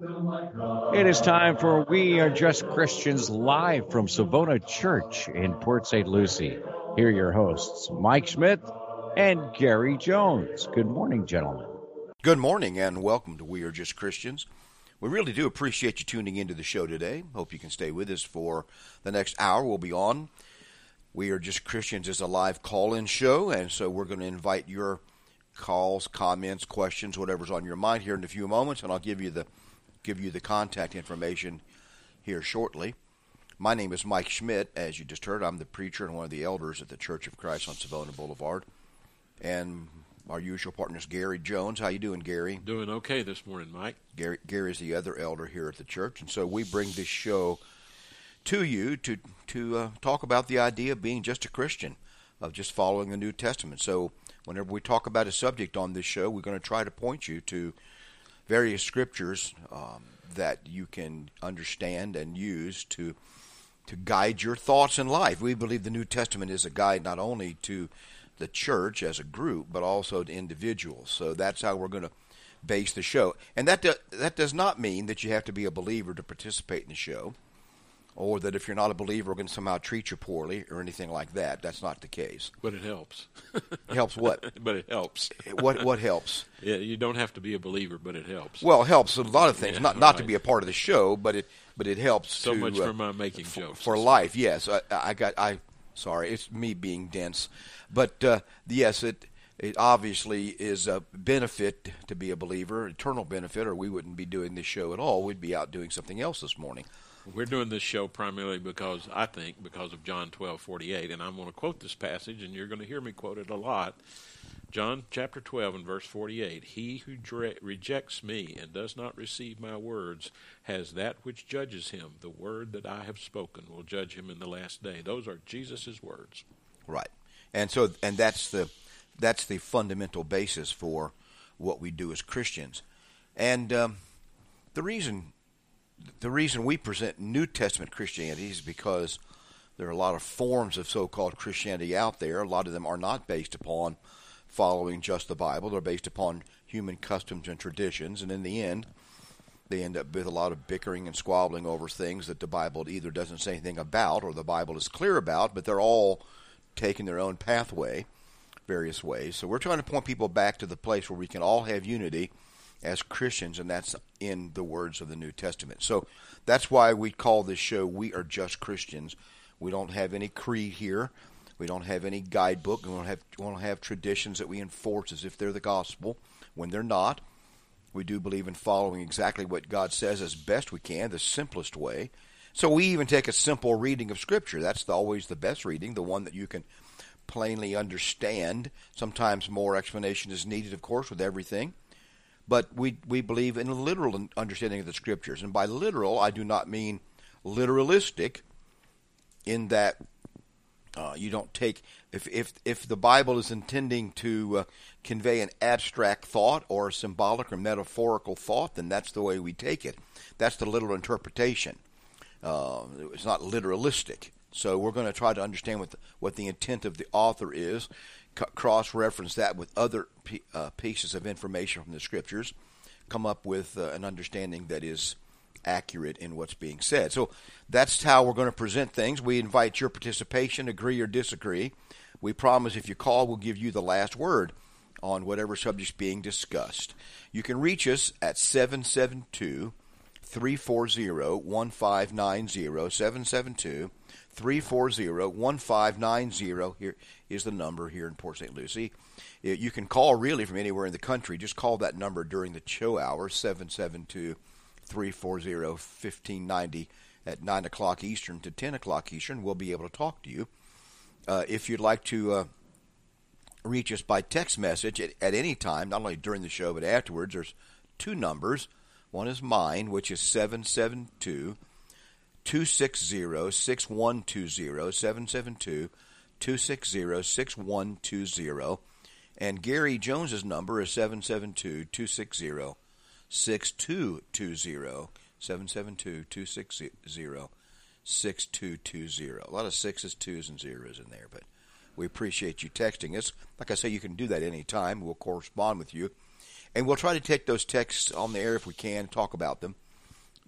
It is time for We Are Just Christians live from Savona Church in Port St. Lucie. Here are your hosts, Mike Schmidt and Gary Jones. Good morning, gentlemen. Good morning and welcome to We Are Just Christians. We really do appreciate you tuning into the show today. Hope you can stay with us for the next hour. We'll be on. We Are Just Christians is a live call in show, and so we're going to invite your calls, comments, questions, whatever's on your mind here in a few moments, and I'll give you the give you the contact information here shortly. My name is Mike Schmidt. As you just heard, I'm the preacher and one of the elders at the Church of Christ on Savona Boulevard. And our usual partner is Gary Jones. How you doing, Gary? Doing okay this morning, Mike. Gary is the other elder here at the church, and so we bring this show to you to to uh, talk about the idea of being just a Christian, of just following the New Testament. So whenever we talk about a subject on this show, we're going to try to point you to various scriptures um, that you can understand and use to to guide your thoughts in life. We believe the New Testament is a guide not only to the church as a group, but also to individuals. So that's how we're going to base the show. And that do, that does not mean that you have to be a believer to participate in the show or that if you're not a believer, we're going to somehow treat you poorly or anything like that. That's not the case. But it helps. helps what? but it helps. what what helps? Yeah, you don't have to be a believer, but it helps. Well, it helps a lot of things. Yeah, not not right. to be a part of the show, but it but it helps. So to, much uh, for my making for, jokes for life. Yes, I, I, got. I sorry, it's me being dense, but uh, yes, it it obviously is a benefit to be a believer, eternal benefit, or we wouldn't be doing this show at all. We'd be out doing something else this morning. We're doing this show primarily because I think because of John twelve forty eight, and I'm going to quote this passage, and you're going to hear me quote it a lot. John chapter 12 and verse 48 He who dre- rejects me and does not receive my words has that which judges him. The word that I have spoken will judge him in the last day. Those are Jesus' words. Right. And so and that's the that's the fundamental basis for what we do as Christians. And um, the reason the reason we present New Testament Christianity is because there are a lot of forms of so-called Christianity out there. A lot of them are not based upon following just the Bible. They're based upon human customs and traditions, and in the end, they end up with a lot of bickering and squabbling over things that the Bible either doesn't say anything about or the Bible is clear about, but they're all taking their own pathway various ways. So we're trying to point people back to the place where we can all have unity as Christians, and that's in the words of the New Testament. So that's why we call this show We Are Just Christians. We don't have any creed here. We don't have any guidebook. We don't have, we don't have traditions that we enforce as if they're the gospel when they're not. We do believe in following exactly what God says as best we can, the simplest way. So we even take a simple reading of Scripture. That's the, always the best reading, the one that you can plainly understand. Sometimes more explanation is needed, of course, with everything. But we, we believe in a literal understanding of the Scriptures. And by literal, I do not mean literalistic in that uh, you don't take if if if the Bible is intending to uh, convey an abstract thought or a symbolic or metaphorical thought, then that's the way we take it. That's the literal interpretation. Uh, it's not literalistic. So we're going to try to understand what the, what the intent of the author is, c- cross-reference that with other uh, pieces of information from the scriptures, come up with uh, an understanding that is accurate in what's being said. So that's how we're going to present things. We invite your participation, agree or disagree. We promise if you call, we'll give you the last word on whatever subject's being discussed. You can reach us at 772 340 1590 772 340-1590 here is the number here in Port St. Lucie. You can call really from anywhere in the country. Just call that number during the show hour, 772-340-1590 at 9 o'clock Eastern to 10 o'clock Eastern. We'll be able to talk to you. Uh, if you'd like to uh, reach us by text message at, at any time, not only during the show but afterwards, there's two numbers. One is mine, which is 772- 260 6120 772 260 6120. And Gary Jones's number is 772 260 6220. 772 260 6220. A lot of sixes, twos, and zeros in there, but we appreciate you texting us. Like I say, you can do that anytime. We'll correspond with you. And we'll try to take those texts on the air if we can, talk about them.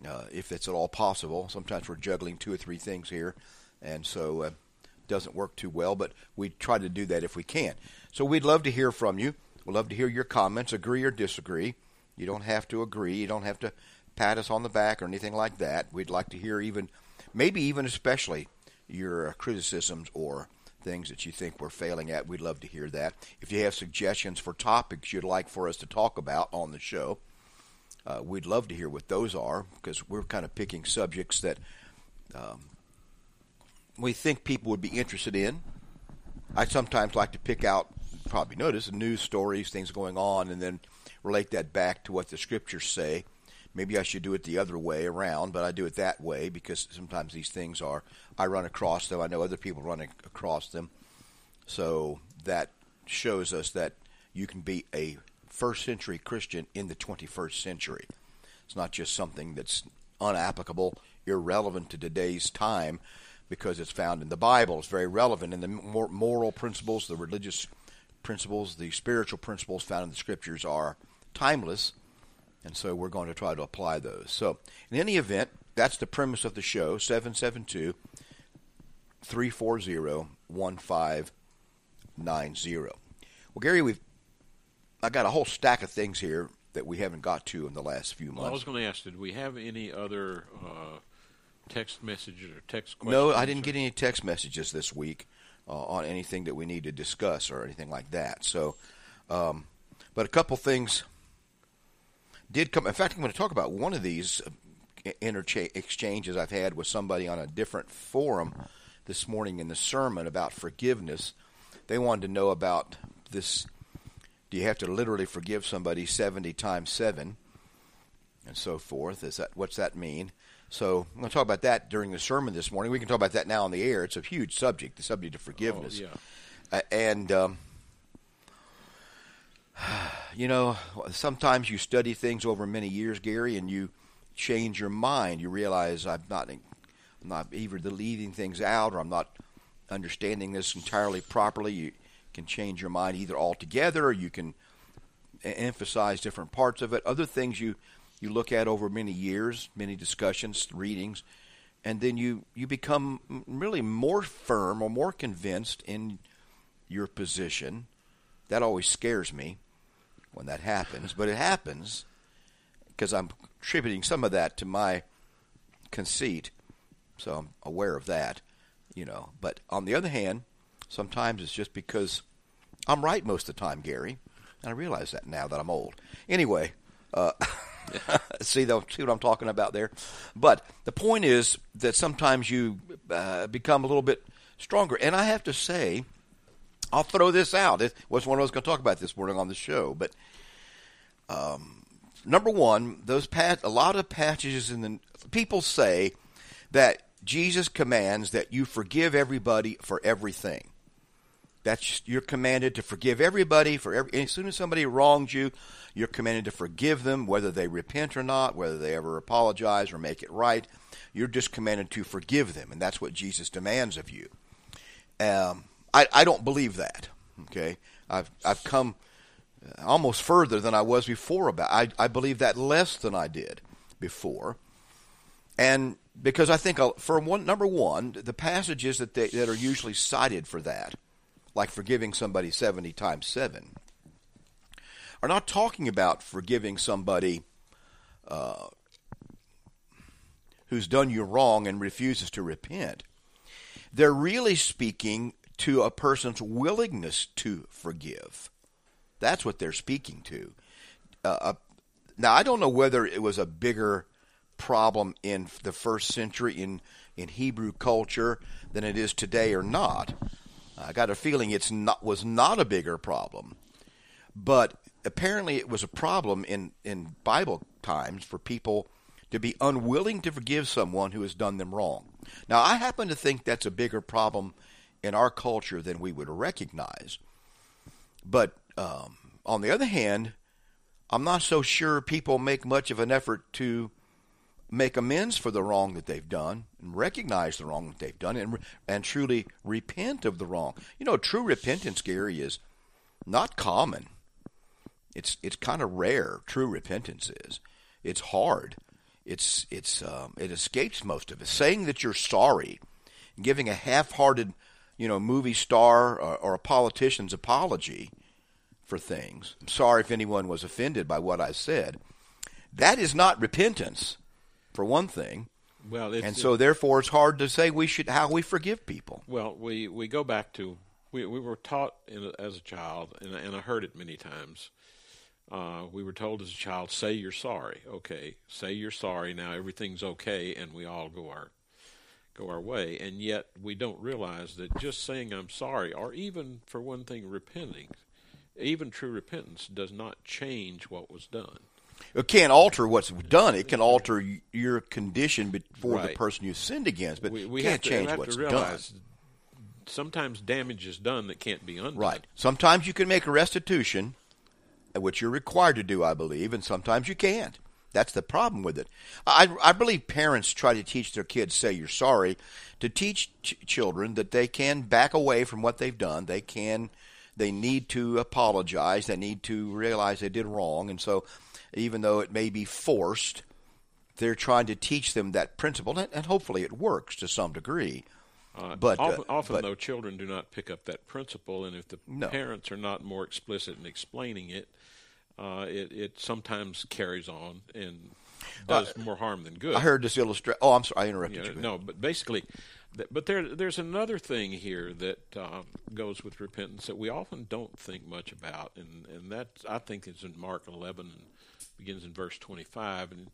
uh, if it's at all possible. Sometimes we're juggling two or three things here, and so uh, doesn't work too well. But we try to do that if we can. So we'd love to hear from you. We'd love to hear your comments, agree or disagree. You don't have to agree. You don't have to pat us on the back or anything like that. We'd like to hear even, maybe even especially, your criticisms or things that you think we're failing at. We'd love to hear that. If you have suggestions for topics you'd like for us to talk about on the show, uh, we'd love to hear what those are because we're kind of picking subjects that um, we think people would be interested in. I sometimes like to pick out, probably notice, news stories, things going on, and then relate that back to what the scriptures say. Maybe I should do it the other way around, but I do it that way because sometimes these things are, I run across them. I know other people run across them. So that shows us that you can be a first century Christian in the 21st century. It's not just something that's unapplicable, irrelevant to today's time because it's found in the Bible. It's very relevant in the moral principles, the religious principles, the spiritual principles found in the scriptures are timeless and so we're going to try to apply those. So, in any event, that's the premise of the show 772 340 1590. Well, Gary, we've I got a whole stack of things here that we haven't got to in the last few months. Well, I was going to ask, did we have any other uh, text messages or text questions? No, I didn't get any text messages this week uh, on anything that we need to discuss or anything like that. So, um, but a couple things did come. In fact, I'm going to talk about one of these uh, intercha- exchanges I've had with somebody on a different forum this morning in the sermon about forgiveness. They wanted to know about this. Do you have to literally forgive somebody 70 times 7 and so forth? Is that what's that mean? So I'm going to talk about that during the sermon this morning. We can talk about that now on the air. It's a huge subject, the subject of forgiveness. Oh, yeah. Uh, and um, you know, sometimes you study things over many years, Gary, and you change your mind. You realize I'm not, I'm not either deleting things out, or I'm not understanding this entirely properly. You can change your mind either altogether, or you can emphasize different parts of it. Other things you you look at over many years, many discussions, readings, and then you you become really more firm or more convinced in your position. That always scares me when that happens, but it happens because I'm attributing some of that to my conceit, so I'm aware of that, you know. But on the other hand, sometimes it's just because I'm right most of the time, Gary, and I realize that now that I'm old. Anyway, uh, see, see what I'm talking about there. But the point is that sometimes you uh, become a little bit stronger, and I have to say I'll throw this out. It was one I was going to talk about this morning on the show, but um, number one, those pat a lot of passages in the people say that Jesus commands that you forgive everybody for everything. That's you're commanded to forgive everybody for every. As soon as somebody wrongs you, you're commanded to forgive them, whether they repent or not, whether they ever apologize or make it right. You're just commanded to forgive them, and that's what Jesus demands of you. Um, I, I don't believe that. Okay, I've I've come almost further than I was before about. I I believe that less than I did before, and because I think uh, for one number one, the passages that they, that are usually cited for that, like forgiving somebody seventy times seven, are not talking about forgiving somebody. Uh, who's done you wrong and refuses to repent. They're really speaking to a person's willingness to forgive. That's what they're speaking to. Uh, uh, now, I don't know whether it was a bigger problem in the first century in, in Hebrew culture than it is today or not. I got a feeling it's not was not a bigger problem, but apparently it was a problem in, in Bible times for people to be unwilling to forgive someone who has done them wrong. Now, I happen to think that's a bigger problem in our culture than we would recognize. But um, on the other hand, I'm not so sure people make much of an effort to make amends for the wrong that they've done and recognize the wrong that they've done and and truly repent of the wrong. You know, true repentance, Gary, is not common. It's it's kind of rare. True repentance is. It's hard. it's it's um, it escapes most of us. Saying that you're sorry, giving a half-hearted, you know, movie star or, or a politician's apology for things. I'm sorry if anyone was offended by what I said. That is not repentance, for one thing. Well, and so therefore, it's hard to say we should how we forgive people. Well, we we go back to we we were taught in, as a child, and, and I heard it many times. Uh, we were told as a child, "Say you're sorry." Okay, say you're sorry. Now everything's okay, and we all go our go our way. And yet we don't realize that just saying I'm sorry, or even for one thing, repenting, even true repentance, does not change what was done. It can't alter what's done. It can alter your condition before Right. the person you sinned against, but We, we can't to, change what's done. sometimes damage is done that can't be undone. Right. Sometimes you can make a restitution, uh, which you're required to do, I believe, and sometimes you can't. That's the problem with it. I, I believe parents try to teach their kids, say you're sorry, to teach ch- children that they can back away from what they've done. They can, they need to apologize. They need to realize they did wrong. And so, even though it may be forced, they're trying to teach them that principle, and, and hopefully it works to some degree. Uh, But, uh, often, often but- though, children do not pick up that principle, and if the No. parents are not more explicit in explaining it, uh, it, it sometimes carries on and does more harm than good. Uh, I heard this illustrate. Oh, I'm sorry, I interrupted You you. no, but basically, th- but there, there's another thing here that uh, goes with repentance that we often don't think much about, and and that I think is in Mark 11 and begins in verse 25, and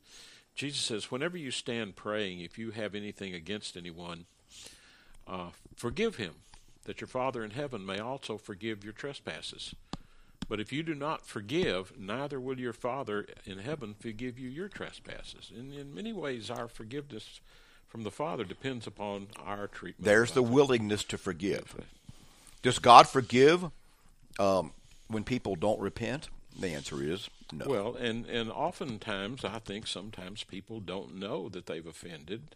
Jesus says, "Whenever you stand praying, if you have anything against anyone, uh, forgive him, that your Father in heaven may also forgive your trespasses." But if you do not forgive, neither will your Father in heaven forgive you your trespasses. And in many ways, our forgiveness from the Father depends upon our treatment. There's the willingness to forgive. Does God forgive um, when people don't repent? The answer is no. Well, and and oftentimes, I think sometimes people don't know that they've offended,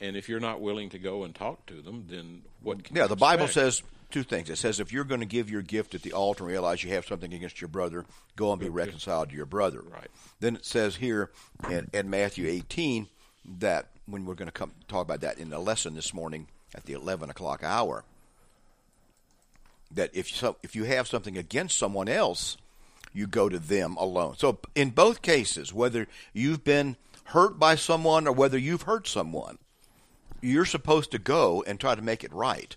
and if you're not willing to go and talk to them, then what? Can yeah, the Bible says two things. It says if you're going to give your gift at the altar and realize you have something against your brother, go and be reconciled to your brother. Right. Then it says here in, in Matthew 18 that when we're going to come talk about that in the lesson this morning at the 11 o'clock hour, that if so, if you have something against someone else, you go to them alone. So in both cases, whether you've been hurt by someone or whether you've hurt someone, you're supposed to go and try to make it right.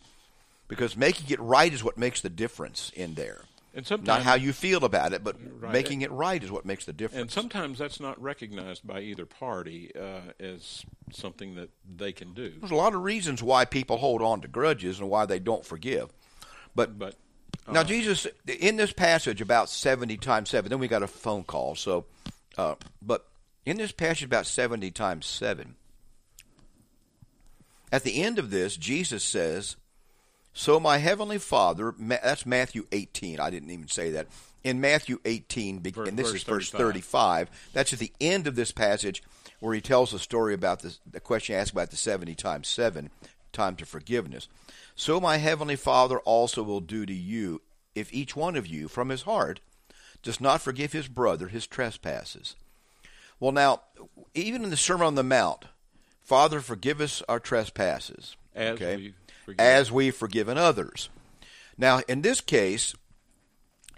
Because making it right is what makes the difference in there. And sometimes, Not how you feel about it, but Right. making it right is what makes the difference. and sometimes that's not recognized by either party uh, as something that they can do. There's a lot of reasons why people hold on to grudges and why they don't forgive. But But now Jesus in this passage about 70 times 7, then we got a phone call. So uh, but in this passage about 70 times 7 at the end of this Jesus says, "So my heavenly Father, that's Matthew 18. I didn't even say that. In Matthew 18, Verse- and this verse is verse 35. 35. That's at the end of this passage where he tells the story about this, the question asked about the 70 times 7, time to forgiveness. So my heavenly Father also will do to you if each one of you from his heart does not forgive his brother his trespasses. Well, now, even in the Sermon on the Mount, Father, forgive us our trespasses. As okay? we forgive. As we've forgiven others. Now, in this case,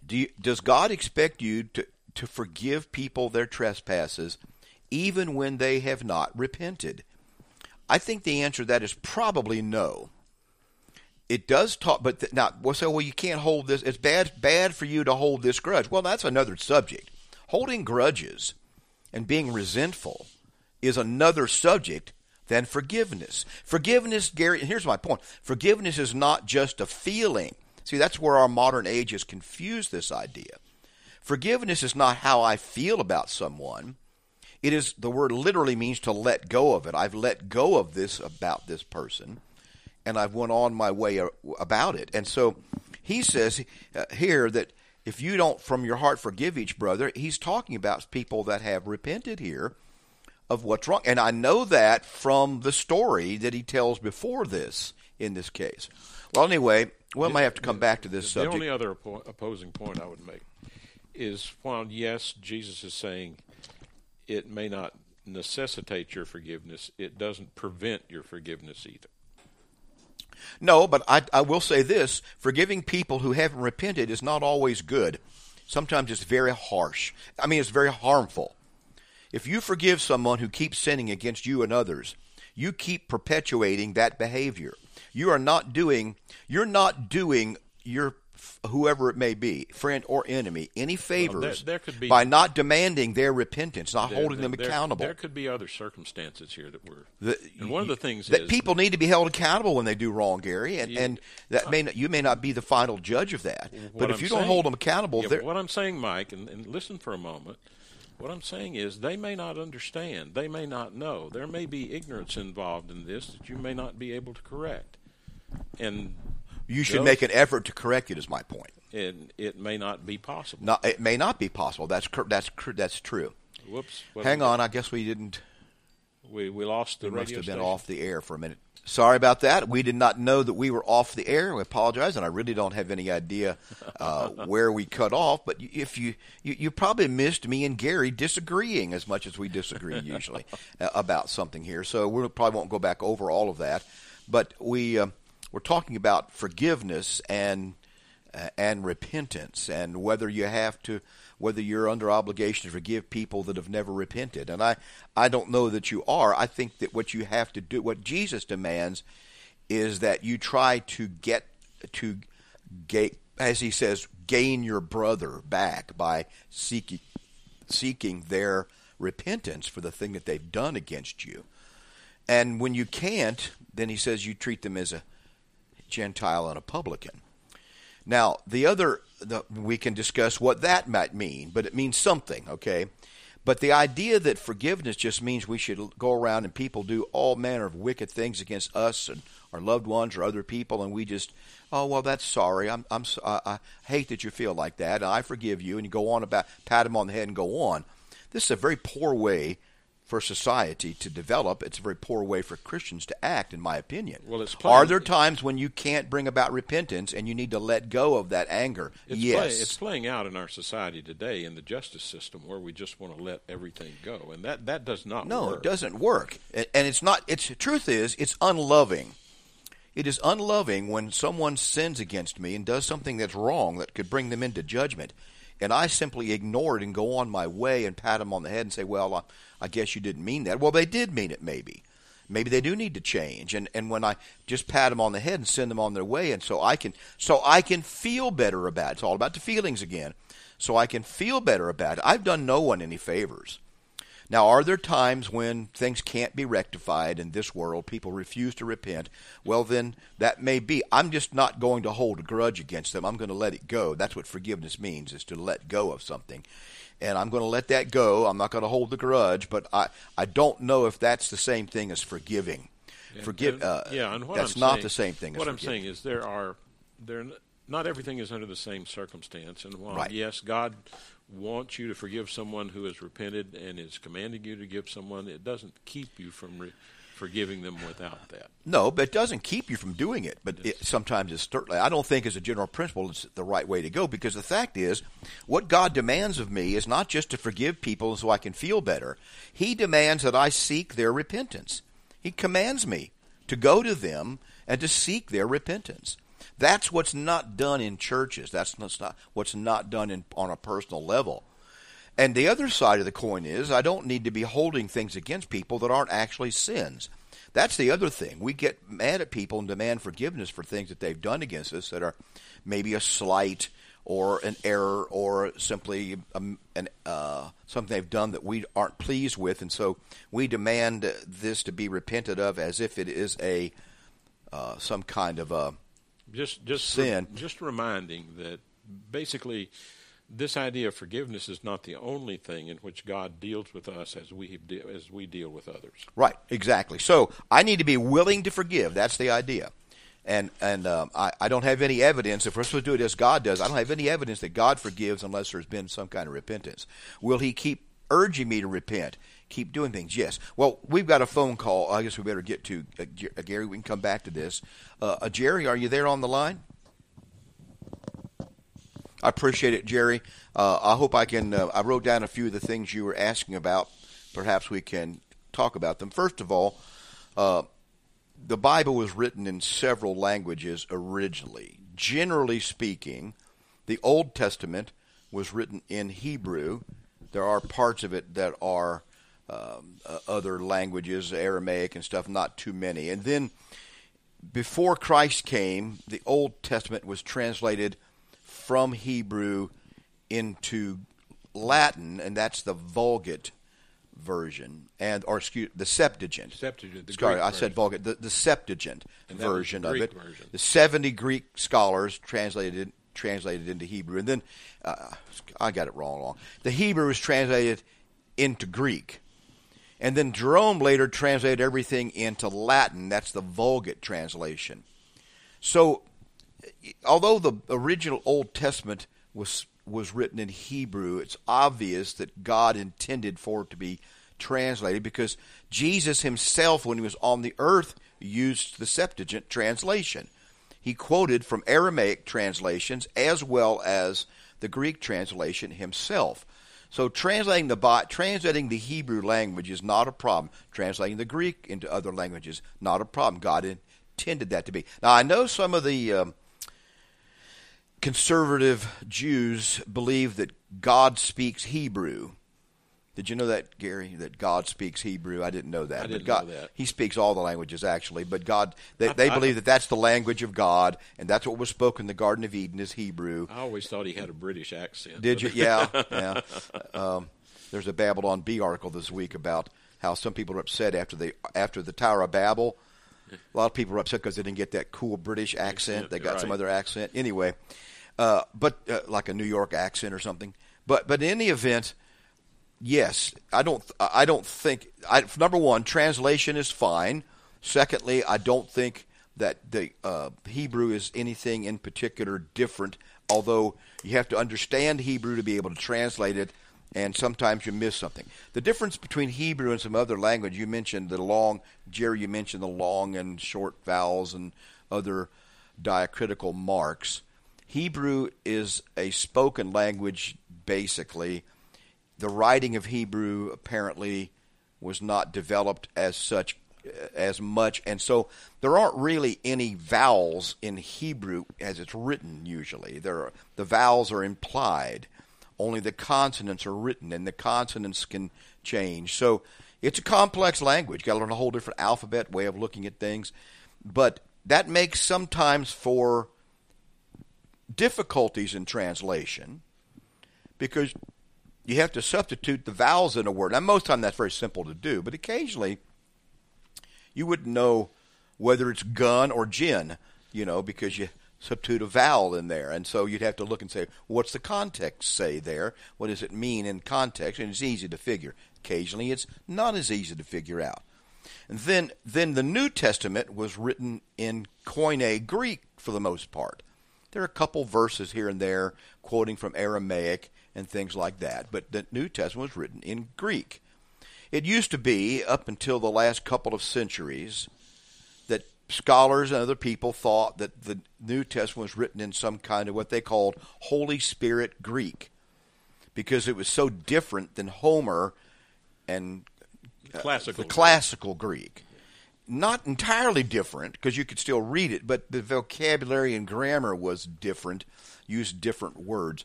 do you, does God expect you to, to forgive people their trespasses even when they have not repented? I think the answer to that is probably no. It does talk, but th- now we'll say, well, you can't hold this. It's bad, bad for you to hold this grudge. Well, that's another subject. Holding grudges and being resentful is another subject than forgiveness. Forgiveness, Gary, and here's my point forgiveness is not just a feeling. See, that's where our modern age has confused this idea. Forgiveness is not how I feel about someone. It is the word literally means to let go of it. I've let go of this about this person, and I've went on my way about it. And so he says uh, here that if you don't from your heart forgive each brother, he's talking about people that have repented here of what's wrong. And I know that from the story that he tells before this in this case. Well, anyway, we may have to come back to this the subject. The only other oppo- opposing point I would make is while yes, Jesus is saying it may not necessitate your forgiveness. It doesn't prevent your forgiveness either. No, but I, I will say this forgiving people who haven't repented is not always good. Sometimes it's very harsh. I mean, it's very harmful. If you forgive someone who keeps sinning against you and others, you keep perpetuating that behavior. You are not doing, you're not doing your whoever it may be, friend or enemy, any favors Well, there- there could be- by not demanding their repentance, not There- holding them accountable. There could be other circumstances here that were. The- and one of the things that is people need to be held accountable when they do wrong, Gary, and, Yeah. and that may not, you may not be the final judge of that. But if I'm you don't hold them accountable, Yeah, what I'm saying, Mike, and, and listen for a moment. What I'm saying is they may not understand. They may not know. There may be ignorance involved in this that you may not be able to correct. And you should make an effort to correct it. Is my point. and it may not be possible. Not, it may not be possible. That's that's that's true. Whoops. Hang on? I guess we didn't. We we lost the We must have been station. off the air for a minute. Sorry about that. We did not know that we were off the air. We apologize, and I really don't have any idea uh, where we cut off. But if you, you you probably missed me and Gary disagreeing as much as we disagree usually uh, about something here. So we probably won't go back over all of that. But we uh, we're talking about forgiveness and uh, and repentance, and whether you have to, whether you're under obligation to forgive people that have never repented. And I, I don't know that you are. I think that what you have to do, what Jesus demands, is that you try to get to, ga- as he says, gain your brother back by seeking, seeking their repentance for the thing that they've done against you. And when you can't, then he says you treat them as a Gentile and a publican. Now, the other, the, we can discuss what that might mean, but it means something, okay? But the idea that forgiveness just means we should go around and people do all manner of wicked things against us and our loved ones or other people, and we just, oh well, that's sorry. I'm, I'm, I, I hate that you feel like that. And I forgive you, and you go on about pat him on the head and go on. This is a very poor way for society to develop. It's a very poor way for Christians to act, in my opinion. Well, it's Are there times when you can't bring about repentance and you need to let go of that anger? It's yes. play, it's playing out in our society today in the justice system where we just want to let everything go, and that that does not work no, work. it doesn't work. And it's not it's the truth is it's unloving. It is unloving when someone sins against me and does something that's wrong that could bring them into judgment. And I simply ignore it and go on my way and pat them on the head and say, "Well, I, I guess you didn't mean that." Well, they did mean it, maybe. Maybe they do need to change. And and when I just pat them on the head and send them on their way, and so I can so I can feel better about it. It's all about the feelings again. So I can feel better about it. I've done no one any favors. Now, are there times when things can't be rectified in this world? People refuse to repent. Well, then that may be. I'm just not going to hold a grudge against them. I'm going to let it go. That's what forgiveness means: is to let go of something. And I'm going to let that go. I'm not going to hold the grudge. But I, I don't know if that's the same thing as forgiving. Forgive. And- Uh, yeah, and what that's I'm not saying- the same thing. as What I'm forgiving. saying is there are there not everything is under the same circumstance, and while Right. yes, God wants you to forgive someone who has repented and is commanding you to give someone, it doesn't keep you from re- forgiving them without that. No, but it doesn't keep you from doing it. But it, sometimes it's certainly. I don't think, as a general principle, it's the right way to go because the fact is, what God demands of me is not just to forgive people so I can feel better. He demands that I seek their repentance. He commands me to go to them and to seek their repentance. That's what's not done in churches. That's not what's not done in, on a personal level. And the other side of the coin is I don't need to be holding things against people that aren't actually sins. That's the other thing. We get mad at people and demand forgiveness for things that they've done against us that are maybe a slight or an error or simply um, an, uh, something they've done that we aren't pleased with. And so we demand this to be repented of as if it is a uh, some kind of a Just just Sin. just reminding that basically this idea of forgiveness is not the only thing in which God deals with us as we de- as we deal with others. Right, exactly. So I need to be willing to forgive. That's the idea. And and um, I, I don't have any evidence. If we're supposed to do it as God does, I don't have any evidence that God forgives unless there's been some kind of repentance. Will He keep urging me to repent? Keep doing things? Yes. Well, we've got a phone call. I guess we better get to uh, uh, Gary. We can come back to this. Uh, uh, Jerry, are you there on the line? I appreciate it, Jerry. Uh, I hope I can. Uh, I wrote down a few of the things you were asking about. perhaps we can talk about them. First of all, the Bible was written in several languages originally. Generally speaking, the Old Testament was written in Hebrew. There are parts of it that are um, uh, other languages, Aramaic and stuff, not too many. And then before Christ came, the Old Testament was translated from Hebrew into Latin, and that's the Vulgate version, and or excuse the Septuagint. Septuagint. The Sorry, Greek I said. Vulgate. The, the Septuagint And that was version the of it. version. The seventy Greek scholars translated translated into Hebrew, and then uh, I got it wrong. wrong. The Hebrew was translated into Greek. And then Jerome later translated everything into Latin. That's the Vulgate translation. So, although the original Old Testament was was written in Hebrew, it's obvious that God intended for it to be translated because Jesus himself, when he was on the earth, used the Septuagint translation. He quoted from Aramaic translations as well as the Greek translation himself. So translating the translating the Hebrew language is not a problem. Translating the Greek into other languages not a problem. God intended that to be. Now I know some of the um, conservative Jews believe that God speaks Hebrew. Did you know that, Gary? That God speaks Hebrew? I didn't know that. I didn't God, know that. He speaks all the languages actually, but God, they, I- they I- believe that that's the language of God, and that's what was spoken in the Garden of Eden is Hebrew. I always thought he had a British accent. Did you? Yeah, yeah. Um, there's a Babylon Bee article this week about how some people are upset after the after the Tower of Babel. A lot of people are upset because they didn't get that cool British accent. They got some other accent anyway, uh, but uh, like a New York accent or something. But but in any event, yes, I don't I don't think I, number one translation is fine. Secondly, I don't think that the uh, Hebrew is anything in particular different. Although you have to understand Hebrew to be able to translate it, and sometimes you miss something. The difference between Hebrew and some other language, you mentioned the long, Jerry, you mentioned the long and short vowels and other diacritical marks. Hebrew is a spoken language, basically. The writing of Hebrew apparently was not developed as such as much, and so there aren't really any vowels in Hebrew as it's written. Usually, there are, the vowels are implied. Only the consonants are written, and the consonants can change. So it's a complex language. Got to learn a whole different alphabet way of looking at things, but that makes sometimes for difficulties in translation because you have to substitute the vowels in a word. Now, most time that's very simple to do, but occasionally you wouldn't know whether it's gun or gin, you know, because you substitute a vowel in there. And so you'd have to look and say, what's the context say there? What does it mean in context? And it's easy to figure. Occasionally it's not as easy to figure out. And then, then the New Testament was written in Koine Greek for the most part. There are a couple verses here and there quoting from Aramaic and things like that, but the New Testament was written in Greek. It used to be, up until the last couple of centuries, that scholars and other people thought that the New Testament was written in some kind of what they called Holy Spirit Greek because it was so different than Homer and uh, Classical. the classical Greek. Not entirely different because you could still read it, but the vocabulary and grammar was different, used different words.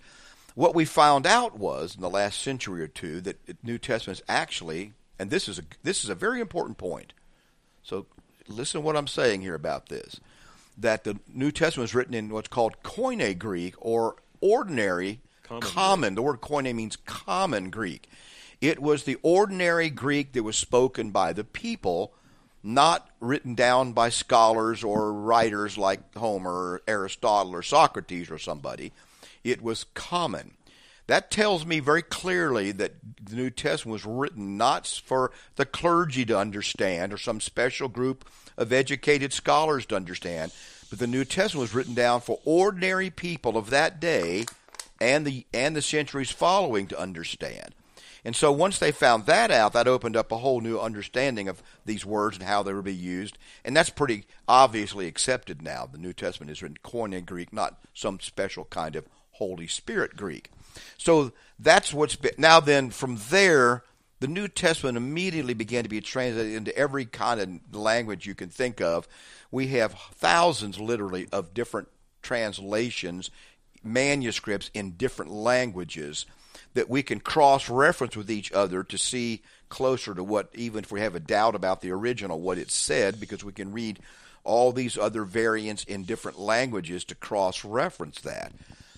What we found out was in the last century or two that the New Testament is actually, and this is a this is a very important point. So listen to what I'm saying here about this. That the New Testament was written in what's called Koine Greek or ordinary Common common. The word Koine means common Greek. It was the ordinary Greek that was spoken by the people, not written down by scholars or writers like Homer or Aristotle or Socrates or somebody. It was common. That tells me very clearly that the New Testament was written not for the clergy to understand or some special group of educated scholars to understand, but the New Testament was written down for ordinary people of that day and the and the centuries following to understand. And so once they found that out, that opened up a whole new understanding of these words and how they would be used. And that's pretty obviously accepted now. The New Testament is written in Koine Greek, not some special kind of Holy Spirit Greek. So that's what's been. Now then, from there, the New Testament immediately began to be translated into every kind of language you can think of. We have thousands, literally, of different translations, manuscripts in different languages that we can cross reference with each other to see closer to what, even if we have a doubt about the original, what it said, because we can read all these other variants in different languages to cross reference that.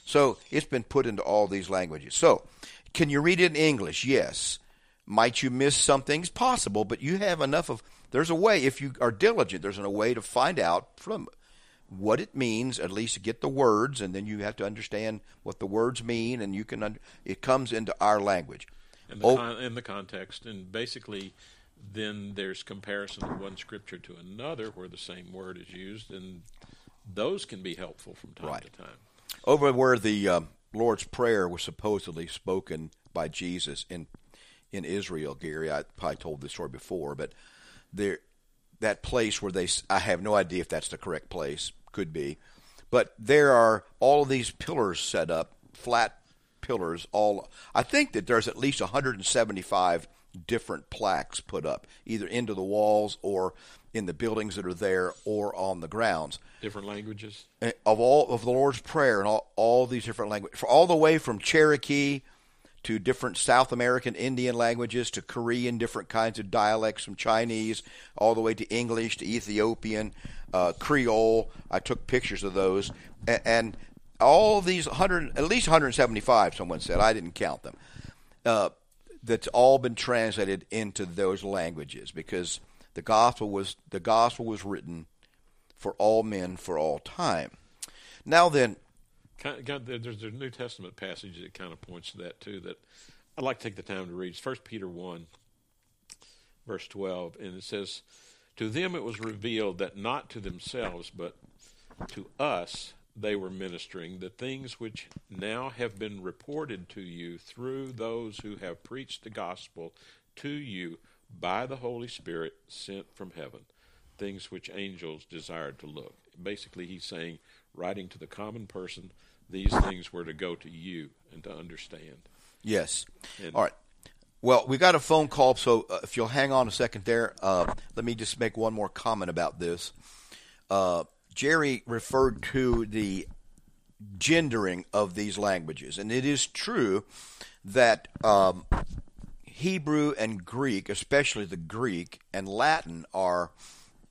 So it's been put into all these languages. So, can you read it in English? Yes. Might you miss some things? Possible, but you have enough of. There's a way, if you are diligent, there's a way to find out from what it means, at least get the words, and then you have to understand what the words mean, and you can. It comes into our language. In the, oh, con- the context, and basically, then there's comparison of one scripture to another where the same word is used, and those can be helpful from time right. to time. Over where the uh, Lord's Prayer was supposedly spoken by Jesus in in Israel, Gary, I probably told this story before, but there that place where they I have no idea if that's the correct place, could be, but there are all of these pillars set up, flat pillars. All I think that there's at least 175 different plaques put up, either into the walls or in the buildings that are there or on the grounds. Different languages of all of the Lord's Prayer and all, all these different languages, for all the way from Cherokee to different South American Indian languages to Korean, different kinds of dialects from Chinese, all the way to English to Ethiopian, uh, Creole. I took pictures of those, and, and all these hundred, at least 175. Someone said I didn't count them. Uh, that's all been translated into those languages because the gospel was the gospel was written for all men for all time. Now then, there's a New Testament passage that kind of points to that too. That I'd like to take the time to read. First Peter one, verse twelve, and it says, "To them it was revealed that not to themselves, but to us they were ministering the things which now have been reported to you through those who have preached the gospel to you by the Holy Spirit sent from heaven, things which angels desired to look. Basically, he's saying, writing to the common person, these things were to go to you and to understand. Yes. And, All right. Well, we got a phone call, so uh, if you'll hang on a second there, uh, let me just make one more comment about this. Uh, Jerry referred to the gendering of these languages, and it is true that um, Hebrew and Greek, especially the Greek and Latin, are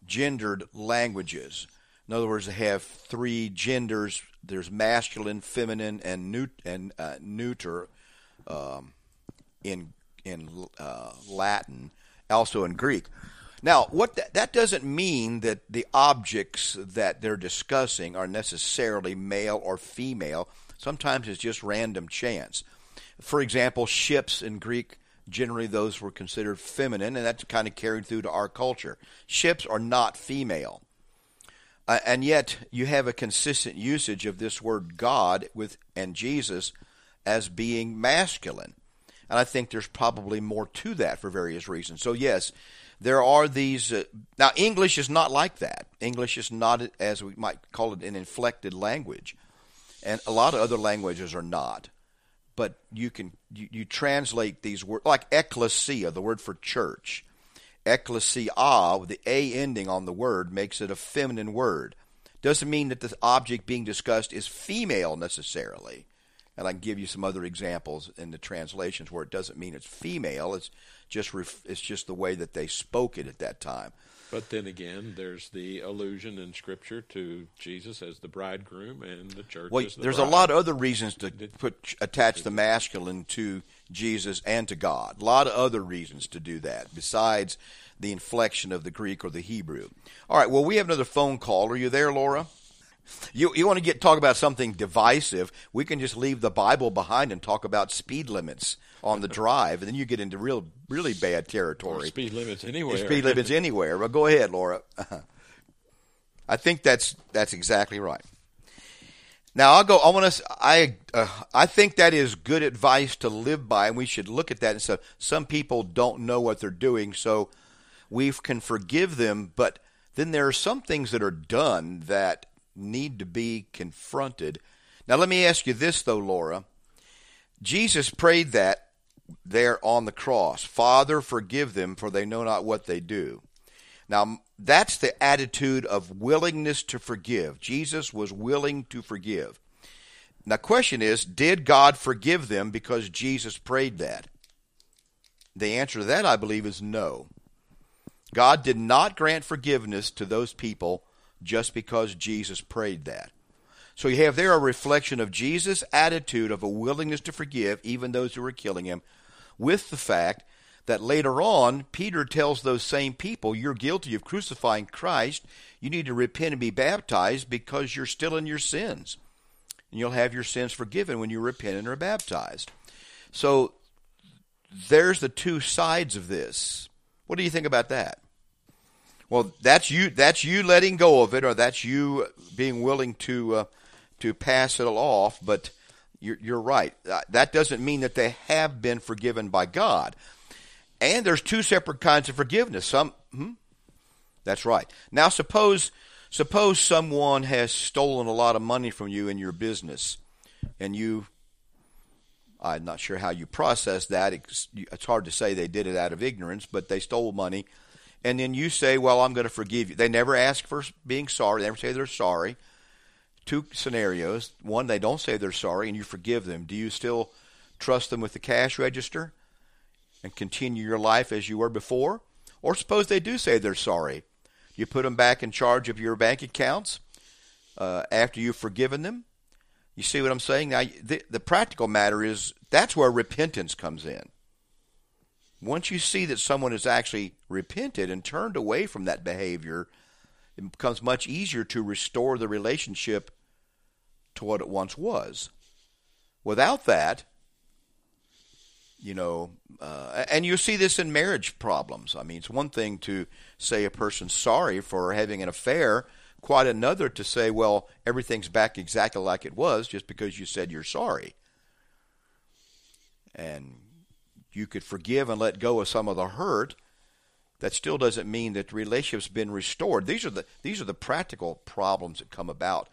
gendered languages. In other words, they have three genders. There's masculine, feminine, and, neut- and uh, neuter um, in in uh, Latin, also in Greek. Now, what th- that doesn't mean that the objects that they're discussing are necessarily male or female. Sometimes it's just random chance. For example, ships in Greek, generally those were considered feminine, and that's kind of carried through to our culture. Ships are not female. Uh, and yet, you have a consistent usage of this word God with and Jesus as being masculine. And I think there's probably more to that for various reasons. So, yes, there are these. Uh, now, English is not like that. English is not, as we might call it, an inflected language, and a lot of other languages are not. But you can you, you translate these words like ecclesia, the word for church. Ecclesia, with the a ending on the word, makes it a feminine word. Doesn't mean that the object being discussed is female necessarily. And I can give you some other examples in the translations where it doesn't mean it's female. It's just ref- it's just the way that they spoke it at that time. But then again, there's the allusion in Scripture to Jesus as the bridegroom and the church. Well, the there's bride. a lot of other reasons to put attach the masculine to Jesus and to God. A lot of other reasons to do that besides the inflection of the Greek or the Hebrew. All right. Well, we have another phone call. Are you there, Laura? You you want to get talk about something divisive? We can just leave the Bible behind and talk about speed limits on the drive, and then you get into real, really bad territory. Or speed limits anywhere. Speed limits anywhere. Well, go ahead, Laura. I think that's that's exactly right. Now I'll go. I want to. I uh, I think that is good advice to live by, and we should look at that and say some people don't know what they're doing, so we can forgive them. But then there are some things that are done that need to be confronted. Now let me ask you this though, Laura. Jesus prayed that there on the cross. Father, forgive them, for they know not what they do. Now, that's the attitude of willingness to forgive. Jesus was willing to forgive. Now, question is, did God forgive them because Jesus prayed that? The answer to that, I believe, is no. God did not grant forgiveness to those people just because Jesus prayed that. So you have there a reflection of Jesus' attitude of a willingness to forgive even those who were killing him, with the fact that later on, Peter tells those same people, You're guilty of crucifying Christ. You need to repent and be baptized because you're still in your sins. And you'll have your sins forgiven when you repent and are baptized. So there's the two sides of this. What do you think about that? Well, that's you. That's you letting go of it, or that's you being willing to uh, to pass it off. But you're, you're right. Uh, that doesn't mean that they have been forgiven by God. And there's two separate kinds of forgiveness. Some, hmm? that's right. Now suppose suppose someone has stolen a lot of money from you in your business, and you. I'm not sure how you process that. It's, it's hard to say they did it out of ignorance, but they stole money, and then you say, "Well, I'm going to forgive you." They never ask for being sorry. They never say they're sorry two scenarios. One, they don't say they're sorry and you forgive them. Do you still trust them with the cash register and continue your life as you were before? Or suppose they do say they're sorry. You put them back in charge of your bank accounts uh, after you've forgiven them. You see what I'm saying? Now, the, the practical matter is that's where repentance comes in. Once you see that someone has actually repented and turned away from that behavior, it becomes much easier to restore the relationship to what it once was. Without that, you know, uh, and you see this in marriage problems. I mean, it's one thing to say a person's sorry for having an affair, quite another to say, well, everything's back exactly like it was just because you said you're sorry. And you could forgive and let go of some of the hurt, that still doesn't mean that the relationship's been restored. These are the these are the practical problems that come about.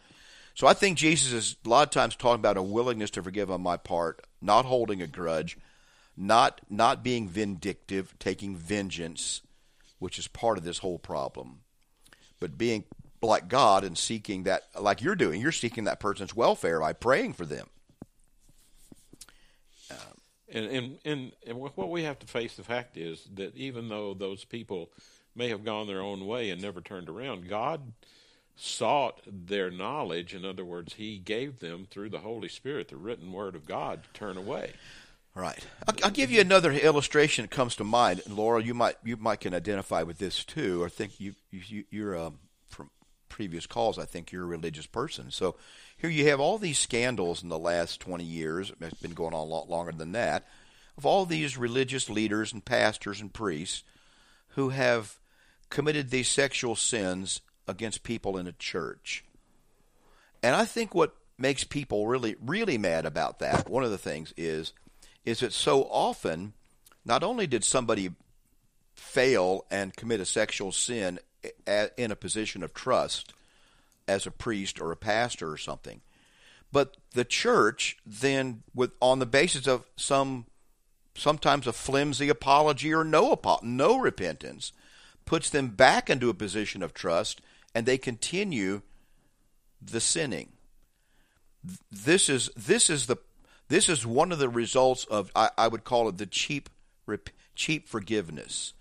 So I think Jesus is a lot of times talking about a willingness to forgive on my part, not holding a grudge, not not being vindictive, taking vengeance, which is part of this whole problem, but being like God and seeking that, like you're doing, you're seeking that person's welfare by praying for them. And, and, and, what we have to face the fact is that even though those people may have gone their own way and never turned around, God sought their knowledge. In other words, He gave them through the Holy Spirit, the written Word of God, to turn away. Right. I'll, I'll give you another illustration that comes to mind. Laura, you might you might can identify with this too, or think you, you you're um, previous calls. I think you're a religious person. So here you have all these scandals in the last 20 years, it's been going on a lot longer than that, of all these religious leaders and pastors and priests who have committed these sexual sins against people in a church. And I think what makes people really, really mad about that, one of the things is, is that so often, not only did somebody fail and commit a sexual sin in a position of trust, as a priest or a pastor or something. But the church then, with on the basis of some sometimes a flimsy apology or no no repentance, puts them back into a position of trust, and they continue the sinning. This is this is the this is one of the results of I, I would call it the cheap cheap forgiveness.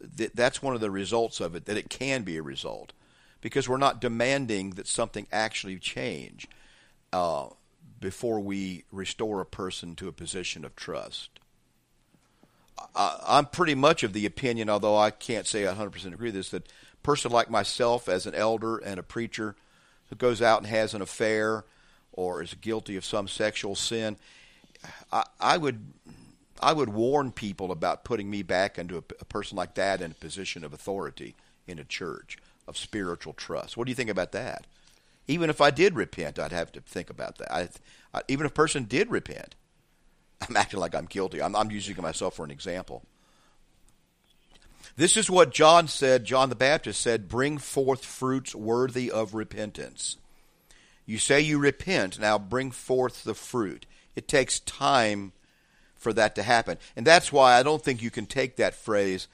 That's one of the results of it. That it can be a result because we're not demanding that something actually change uh, before we restore a person to a position of trust. I, I'm pretty much of the opinion, although I can't say 100% agree with this, that a person like myself, as an elder and a preacher who goes out and has an affair or is guilty of some sexual sin, I, I would I would warn people about putting me back into a, a, person like that in a position of authority in a church of spiritual trust. What do you think about that? Even if I did repent, I'd have to think about that. I, I, even if a person did repent, I'm acting like I'm guilty. I'm, I'm using myself for an example. This is what John said, John the Baptist said, bring forth fruits worthy of repentance. You say you repent, now bring forth the fruit. It takes time for that to happen. And that's why I don't think you can take that phrase,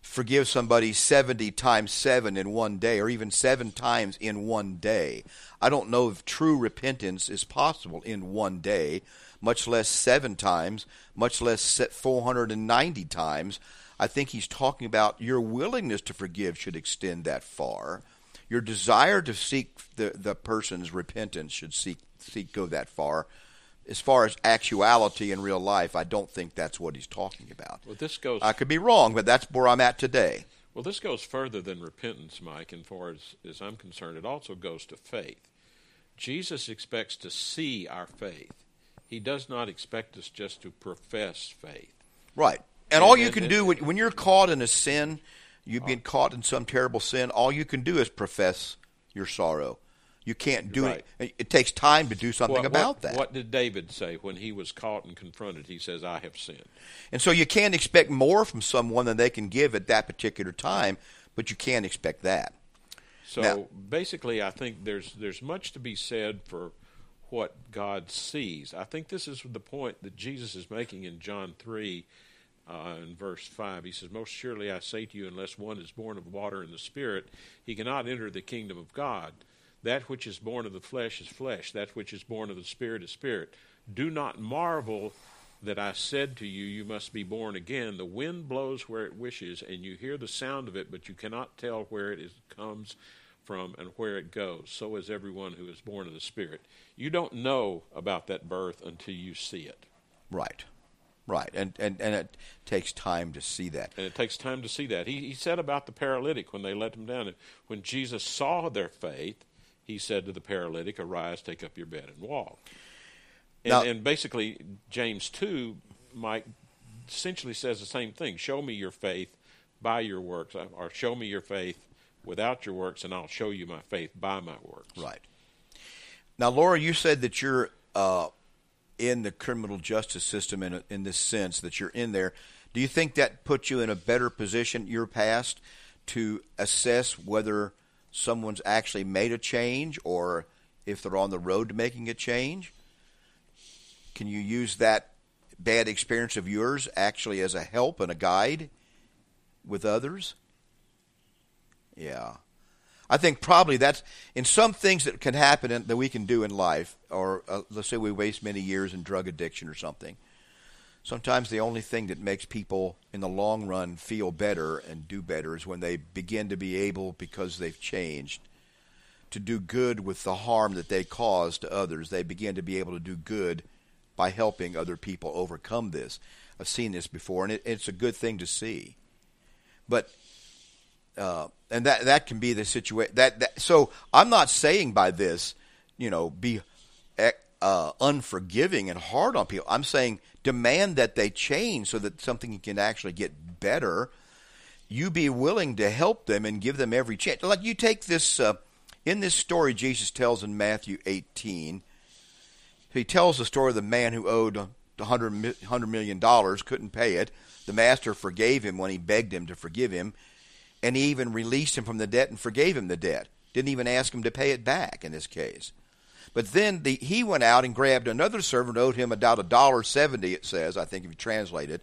forgive somebody 70 times 7 in one day, or even 7 times in one day. I don't know if true repentance is possible in one day, much less 7 times, much less 490 times. I think he's talking about your willingness to forgive should extend that far. Your desire to seek the, the person's repentance should seek, seek go that far as far as actuality in real life, I don't think that's what he's talking about. Well, this goes. I could be wrong, but that's where I'm at today. Well, this goes further than repentance, Mike. And far as, as I'm concerned, it also goes to faith. Jesus expects to see our faith. He does not expect us just to profess faith. Right. And, and all you can do when, when you're caught in a sin, you've been oh. caught in some terrible sin, all you can do is profess your sorrow. You can't do right. it. It takes time to do something what, about what, that. What did David say when he was caught and confronted? He says, "I have sinned." And so you can't expect more from someone than they can give at that particular time, but you can't expect that. So now, basically, I think there's there's much to be said for what God sees. I think this is the point that Jesus is making in John three. Uh, in verse 5, he says, Most surely I say to you, unless one is born of water and the Spirit, he cannot enter the kingdom of God. That which is born of the flesh is flesh, that which is born of the Spirit is spirit. Do not marvel that I said to you, You must be born again. The wind blows where it wishes, and you hear the sound of it, but you cannot tell where it is, comes from and where it goes. So is everyone who is born of the Spirit. You don't know about that birth until you see it. Right. Right, and, and and it takes time to see that. And it takes time to see that. He, he said about the paralytic when they let him down. When Jesus saw their faith, he said to the paralytic, Arise, take up your bed, and walk. And, now, and basically, James 2, Mike, essentially says the same thing Show me your faith by your works, or show me your faith without your works, and I'll show you my faith by my works. Right. Now, Laura, you said that you're uh, in the criminal justice system in, a, in this sense, that you're in there. Do you think that puts you in a better position, your past, to assess whether someone's actually made a change or if they're on the road to making a change? Can you use that bad experience of yours actually as a help and a guide with others? Yeah. I think probably that's in some things that can happen in, that we can do in life, or uh, let's say we waste many years in drug addiction or something sometimes the only thing that makes people in the long run feel better and do better is when they begin to be able, because they've changed, to do good with the harm that they cause to others. They begin to be able to do good by helping other people overcome this. I've seen this before, and it, it's a good thing to see. But uh, and that that can be the situation. That, that so I'm not saying by this, you know, be uh, unforgiving and hard on people. I'm saying demand that they change so that something can actually get better. You be willing to help them and give them every chance. Like you take this uh, in this story Jesus tells in Matthew 18. He tells the story of the man who owed $100 million, couldn't pay it. The master forgave him when he begged him to forgive him, and he even released him from the debt and forgave him the debt. Didn't even ask him to pay it back in this case. But then the, he went out and grabbed another servant, owed him about a dollar seventy. It says, I think if you translate it,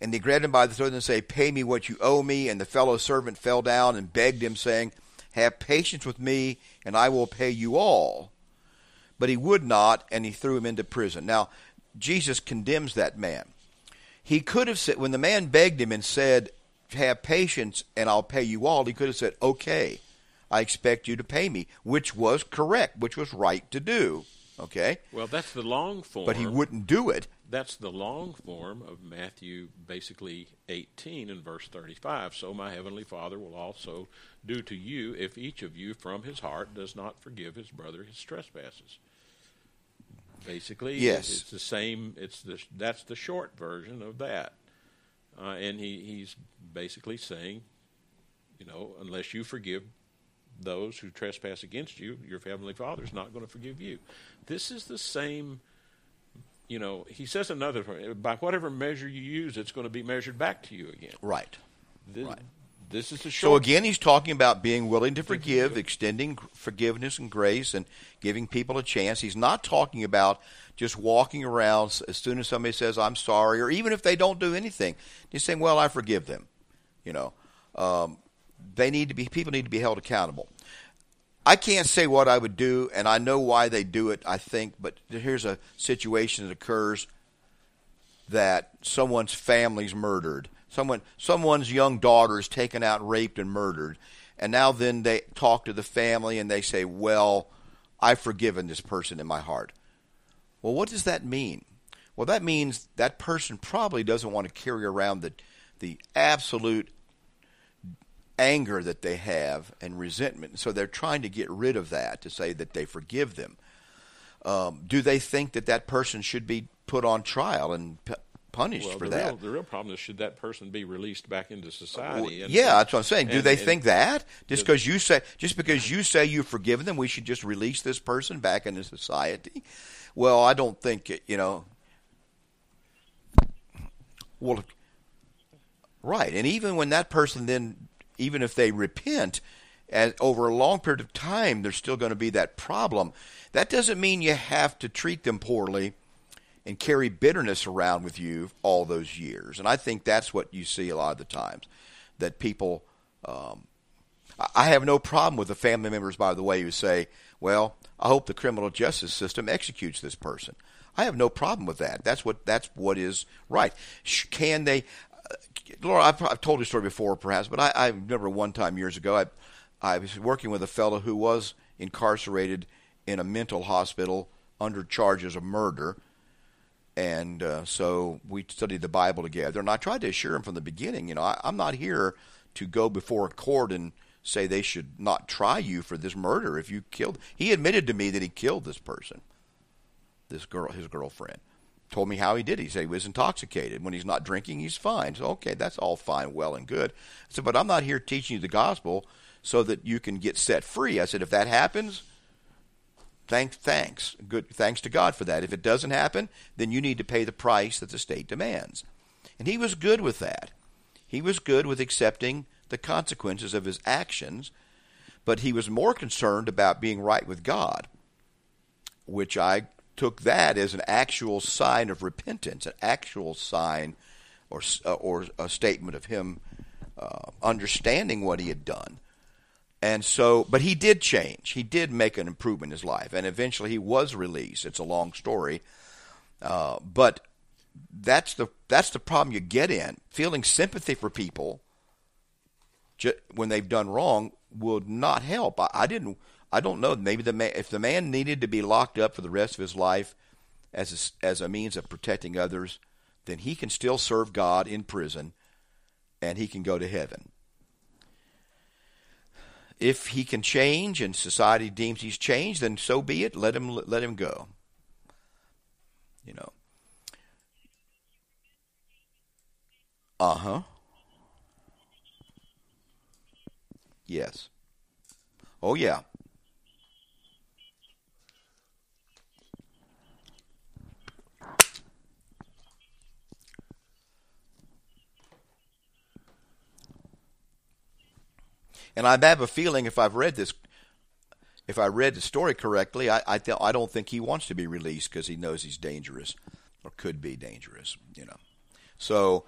and they grabbed him by the throat and said, "Pay me what you owe me." And the fellow servant fell down and begged him, saying, "Have patience with me, and I will pay you all." But he would not, and he threw him into prison. Now, Jesus condemns that man. He could have said, when the man begged him and said, "Have patience, and I'll pay you all," he could have said, "Okay." I expect you to pay me, which was correct, which was right to do. Okay? Well, that's the long form. But he wouldn't do it. That's the long form of Matthew, basically 18 and verse 35. So my heavenly Father will also do to you if each of you from his heart does not forgive his brother his trespasses. Basically, yes. it's the same. It's the that's the short version of that, uh, and he, he's basically saying, you know, unless you forgive those who trespass against you, your heavenly Father is not going to forgive you. This is the same. You know, he says another by whatever measure you use, it's going to be measured back to you again. Right. This, right. This is the So again, he's talking about being willing to forgive, extending forgiveness and grace, and giving people a chance. He's not talking about just walking around as soon as somebody says "I'm sorry," or even if they don't do anything, just saying, "Well, I forgive them." You know, um, they need to be people need to be held accountable. I can't say what I would do, and I know why they do it. I think, but here's a situation that occurs that someone's family's murdered, someone someone's young daughter is taken out, raped, and murdered, and now then they talk to the family and they say, "Well, I've forgiven this person in my heart." Well, what does that mean? Well, that means that person probably doesn't want to carry around the the absolute anger that they have and resentment. So they're trying to get rid of that to say that they forgive them. Um, do they think that that person should be put on trial and p- punished well, for that? real, the real problem is should that person be released back into society? And- yeah, that's what I'm saying. Do and- they and- think that just because you say just because you say you've forgiven them, we should just release this person back into society? Well, I don't think it, you know. Well, right, and even when that person then, even if they repent, over a long period of time, there's still going to be that problem. That doesn't mean you have to treat them poorly and carry bitterness around with you all those years. And I think that's what you see a lot of the times that people. Um, I- I have no problem with the family members, by the way, who say, "Well, I hope the criminal justice system executes this person." I have no problem with that. That's what that's what is right. Can they? Laura, I've, I've told a story before, perhaps, but I, I remember one time years ago, I I was working with a fellow who was incarcerated in a mental hospital under charges of murder and uh, so we studied the Bible together. And I tried to assure him from the beginning, you know, I, I'm not here to go before a court and say they should not try you for this murder if you killed. He admitted to me that he killed this person, this girl, his girlfriend. Told me how he did. He said he was intoxicated. When he's not drinking, he's fine. So okay, that's all fine, well and good. I said, but I'm not here teaching you the gospel so that you can get set free. I said, if that happens, thanks thanks good thanks to God for that. If it doesn't happen, then you need to pay the price that the state demands. And he was good with that. He was good with accepting the consequences of his actions, but he was more concerned about being right with God, which I took that as an actual sign of repentance, an actual sign or uh, or a statement of him uh, understanding what he had done. And so, but he did change. He did make an improvement in his life, and eventually he was released. It's a long story, uh, but that's the that's the problem you get in. Feeling sympathy for people ju- when they've done wrong would not help. I, I didn't. I don't know. Maybe the man, if the man needed to be locked up for the rest of his life as a, as a means of protecting others, then he can still serve God in prison, and he can go to heaven if he can change and society deems he's changed, then so be it. Let him let him go. You know. Uh huh. Yes. Oh yeah. And I have a feeling if I've read this, if I read the story correctly, I I, th- I don't think he wants to be released because he knows he's dangerous or could be dangerous. You know, so.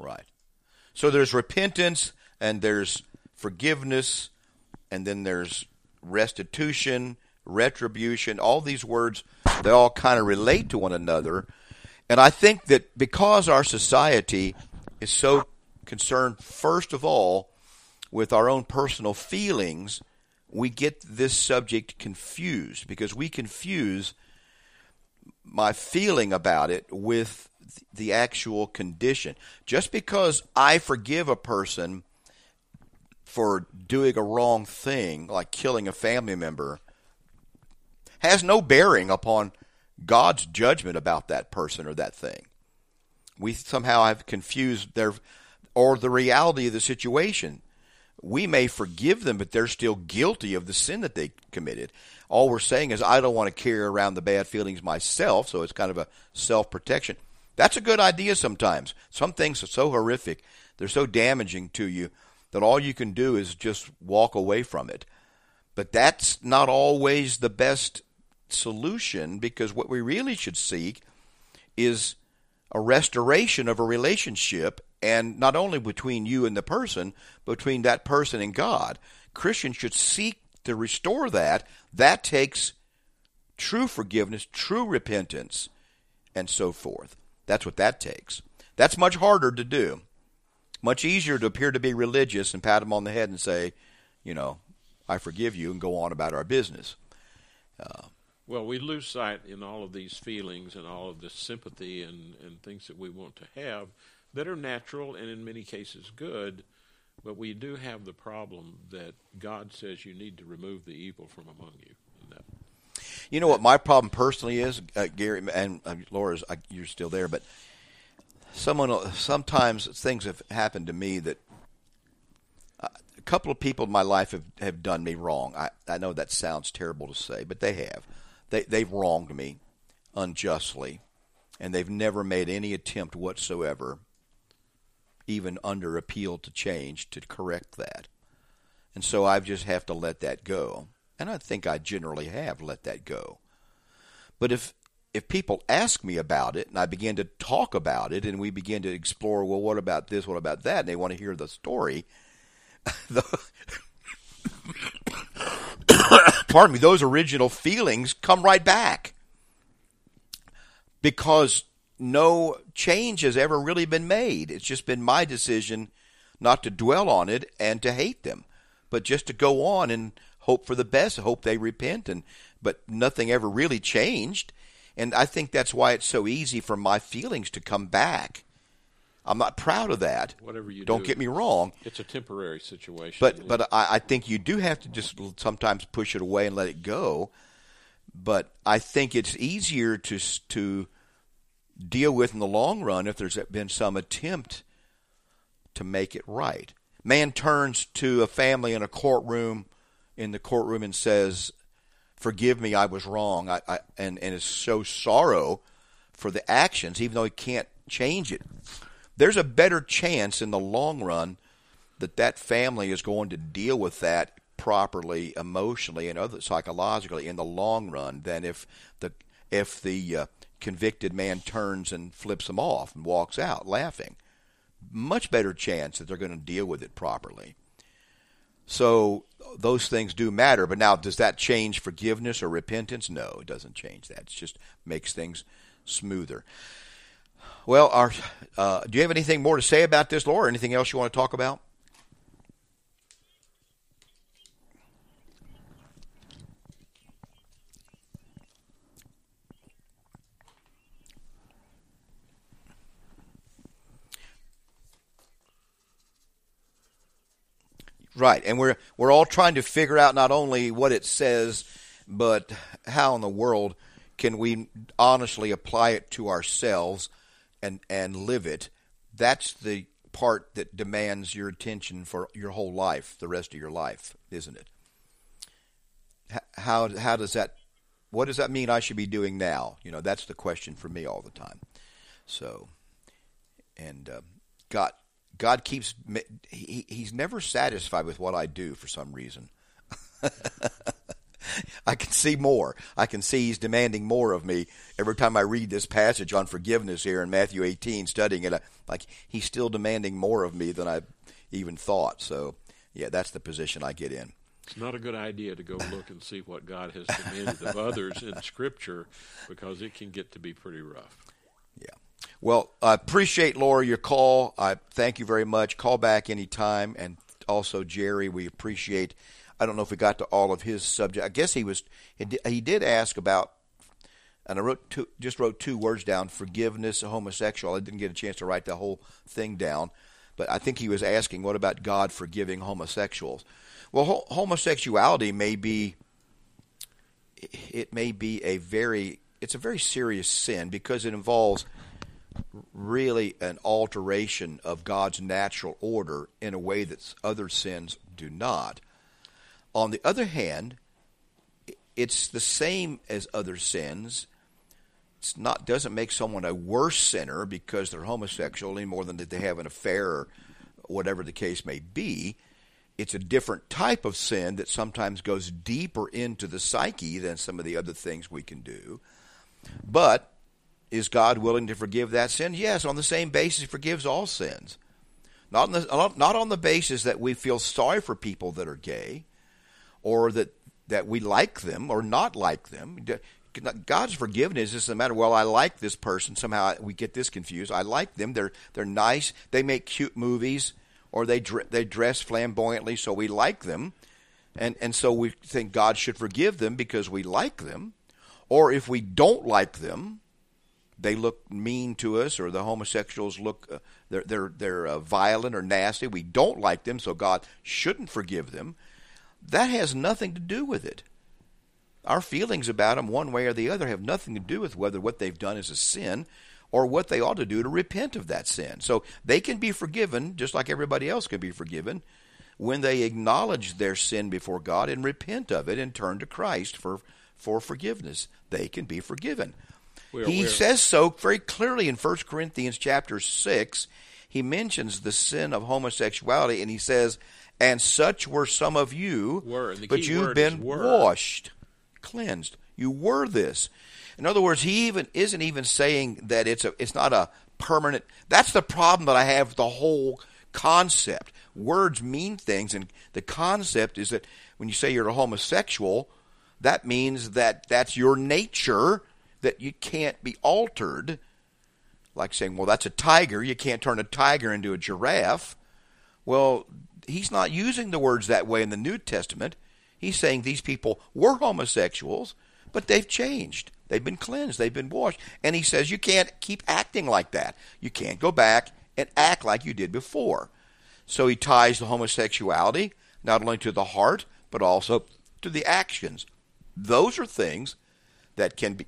Right. So there's repentance and there's forgiveness and then there's restitution, retribution. All these words, they all kind of relate to one another. And I think that because our society is so concerned, first of all, with our own personal feelings, we get this subject confused because we confuse my feeling about it with the actual condition. Just because I forgive a person for doing a wrong thing, like killing a family member, has no bearing upon God's judgment about that person or that thing. We somehow have confused their or the reality of the situation. we may forgive them, but they're still guilty of the sin that they committed. All we're saying is, I don't want to carry around the bad feelings myself, so it's kind of a self protection. That's a good idea sometimes. Some things are so horrific, they're so damaging to you that all you can do is just walk away from it. But that's not always the best solution because what we really should seek is a restoration of a relationship and not only between you and the person, between that person and God. Christians should seek to restore that. That takes true forgiveness, true repentance, and so forth. That's what that takes. That's much harder to do. Much easier to appear to be religious and pat them on the head and say, you know, I forgive you and go on about our business. Uh, well, we lose sight in all of these feelings and all of this sympathy and, and things that we want to have that are natural and in many cases good, but we do have the problem that God says you need to remove the evil from among you. You know what my problem personally is, uh, Gary and uh. Uh, you're still there, but someone sometimes things have happened to me that uh, a couple of people in my life have, have done me wrong. I, I know that sounds terrible to say, but they have. They they've wronged me unjustly, and they've never made any attempt whatsoever even under appeal to change to correct that. And so I just have to let that go. And I think I generally have let that go. But if if people ask me about it and I begin to talk about it and we begin to explore, well, what about this, what about that, and they want to hear the story, pardon me, those original feelings come right back. Because no change has ever really been made. It's just been my decision not to dwell on it and to hate them, but just to go on and hope for the best, hope they repent and but nothing ever really changed. And I think that's why it's so easy for my feelings to come back. I'm not proud of that. Whatever you don't do, get me wrong. It's a temporary situation. But but I, I think you do have to just sometimes push it away and let it go. But I think it's easier to to deal with in the long run if there's been some attempt to make it right. Man turns to a family in a courtroom in the courtroom and says, "Forgive me, I was wrong," I, I, and and shows sorrow for the actions, even though he can't change it. There's a better chance in the long run that that family is going to deal with that properly, emotionally and other psychologically in the long run than if the if the uh, convicted man turns and flips them off and walks out laughing. Much better chance that they're going to deal with it properly. So those things do matter. But now, does that change forgiveness or repentance? No, it doesn't change that. It just makes things smoother. Well, our, uh, do you have anything more to say about this, Laura? Anything else you want to talk about? Right, and we're we're all trying to figure out not only what it says, but how in the world can we honestly apply it to ourselves and and live it. That's the part that demands your attention for your whole life, the rest of your life, isn't it? How how does that what does that mean I should be doing now? You know, that's the question for me all the time. So, and uh, God God keeps he, he's never satisfied with what I do for some reason. I can see more. I can see he's demanding more of me every time I read this passage on forgiveness here in Matthew 18, studying it. Like he's still demanding more of me than I even thought. So, yeah, that's the position I get in. It's not a good idea to go look and see what God has demanded of others in Scripture because it can get to be pretty rough. Yeah. Well, I appreciate, Laura, your call. I thank you very much. Call back anytime. And also, Jerry, we appreciate. I don't know if we got to all of his subject. I guess he was. He did ask about, and I wrote two, just wrote two words down: forgiveness, homosexual. I didn't get a chance to write the whole thing down, but I think he was asking, what about God forgiving homosexuals? Well, homosexuality may be. It may be a very. It's a very serious sin because it involves really an alteration of God's natural order in a way that other sins do not. On the other hand, it's the same as other sins. It's not doesn't make someone a worse sinner because they're homosexual any more than that they have an affair or whatever the case may be. It's a different type of sin that sometimes goes deeper into the psyche than some of the other things we can do. But is God willing to forgive that sin? Yes, on the same basis, He forgives all sins. Not on the, not on the basis that we feel sorry for people that are gay, or that that we like them or not like them. God's forgiveness is a matter. Well, I like this person. Somehow we get this confused. I like them. They're they're nice. They make cute movies, or they they dress flamboyantly, so we like them, and and so we think God should forgive them because we like them, or if we don't like them, they look mean to us, or the homosexuals look uh, they're they're they're uh, violent or nasty. We don't like them, so God shouldn't forgive them. That has nothing to do with it. Our feelings about them, one way or the other, have nothing to do with whether what they've done is a sin or what they ought to do to repent of that sin. So they can be forgiven just like everybody else can be forgiven when they acknowledge their sin before God and repent of it and turn to Christ for, for forgiveness. They can be forgiven. We're, he we're, says so very clearly in 1 Corinthians chapter 6. He mentions the sin of homosexuality and he says, And such were some of you, were, but you've been washed cleansed. You were this. In other words, he even isn't even saying that it's a it's not a permanent. That's the problem that I have with the whole concept. Words mean things, and the concept is that when you say you're a homosexual, that means that that's your nature that you can't be altered. Like saying, well, that's a tiger. You can't turn a tiger into a giraffe. Well, he's not using the words that way in the New Testament. He's saying these people were homosexuals, but they've changed. They've been cleansed. They've been washed. And he says you can't keep acting like that. You can't go back and act like you did before. So he ties the homosexuality not only to the heart, but also to the actions. Those are things that can be,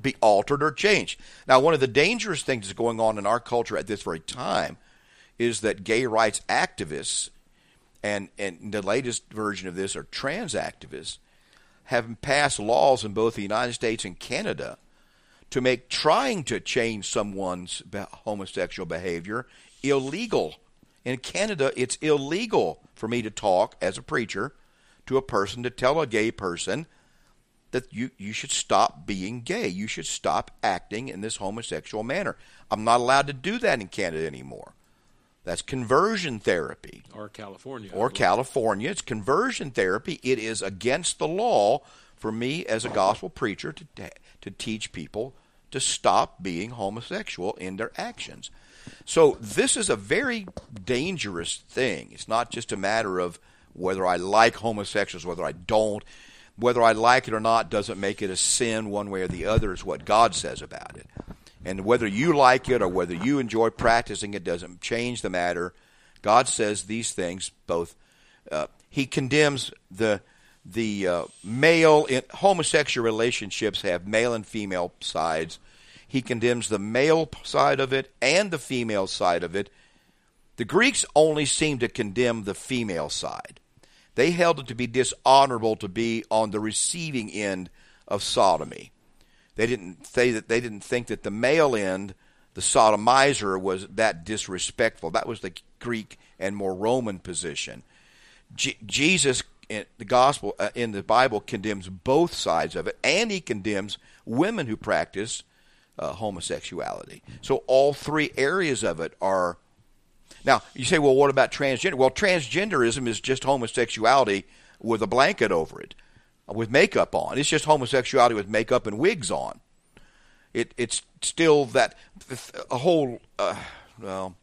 be altered or changed. Now, one of the dangerous things that's going on in our culture at this very time is that gay rights activists and and the latest version of this are trans activists have passed laws in both the United States and Canada to make trying to change someone's homosexual behavior illegal. In Canada, it's illegal for me to talk as a preacher to a person to tell a gay person that you, you should stop being gay. You should stop acting in this homosexual manner. I'm not allowed to do that in Canada anymore. That's conversion therapy. Or California. Or California. It's conversion therapy. It is against the law for me as a gospel preacher to, to teach people to stop being homosexual in their actions. So this is a very dangerous thing. It's not just a matter of whether I like homosexuals, whether I don't. Whether I like it or not doesn't make it a sin one way or the other, is what God says about it. And whether you like it or whether you enjoy practicing it doesn't change the matter. God says these things both. Uh, he condemns the the uh, male in, homosexual relationships have male and female sides. He condemns the male side of it and the female side of it. The Greeks only seem to condemn the female side. They held it to be dishonorable to be on the receiving end of sodomy. They didn't say that they didn't think that the male end, the sodomizer, was that disrespectful. That was the Greek and more Roman position. Jesus, in the gospel uh, in the Bible, condemns both sides of it, and he condemns women who practice uh, homosexuality. So all three areas of it are. Now you say, well, what about transgender? Well, transgenderism is just homosexuality with a blanket over it with makeup on. It's just homosexuality with makeup and wigs on. It it's still that a whole. Uh, well,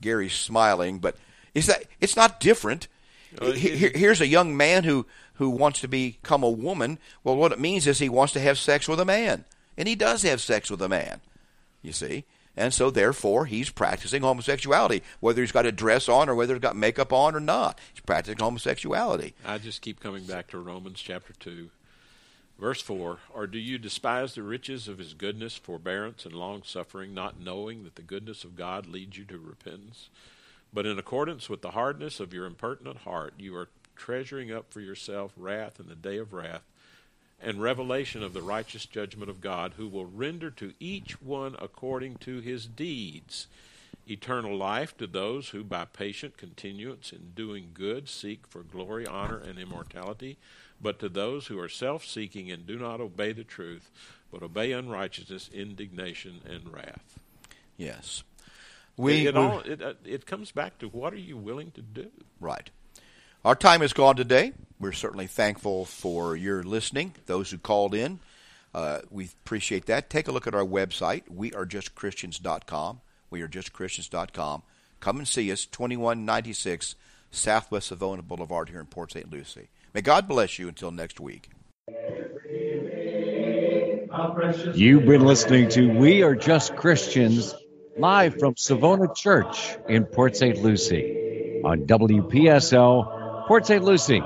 Gary's smiling, but is that it's not different. Uh, Here, here's a young man who who wants to become a woman. Well, what it means is he wants to have sex with a man, and he does have sex with a man. You see, and so therefore he's practicing homosexuality, whether he's got a dress on or whether he's got makeup on or not. He's practicing homosexuality. I just keep coming back to Romans chapter two. Verse 4 Or do you despise the riches of his goodness, forbearance, and long suffering, not knowing that the goodness of God leads you to repentance? But in accordance with the hardness of your impertinent heart, you are treasuring up for yourself wrath in the day of wrath and revelation of the righteous judgment of God, who will render to each one according to his deeds. Eternal life to those who, by patient continuance in doing good, seek for glory, honor, and immortality, but to those who are self seeking and do not obey the truth, but obey unrighteousness, indignation, and wrath. Yes. We, it, it all it, uh, it comes back to what are you willing to do? Right. Our time is gone today. We're certainly thankful for your listening, those who called in. Uh, we appreciate that. Take a look at our website, wearejustchristians.com. Wearejustchristians.com. Come and see us, 2196 Southwest Savona Boulevard here in Port St. Lucie. May God bless you until next week. You've been listening to We Are Just Christians live from Savona Church in Port St. Lucie on WPSL, Port St. Lucie.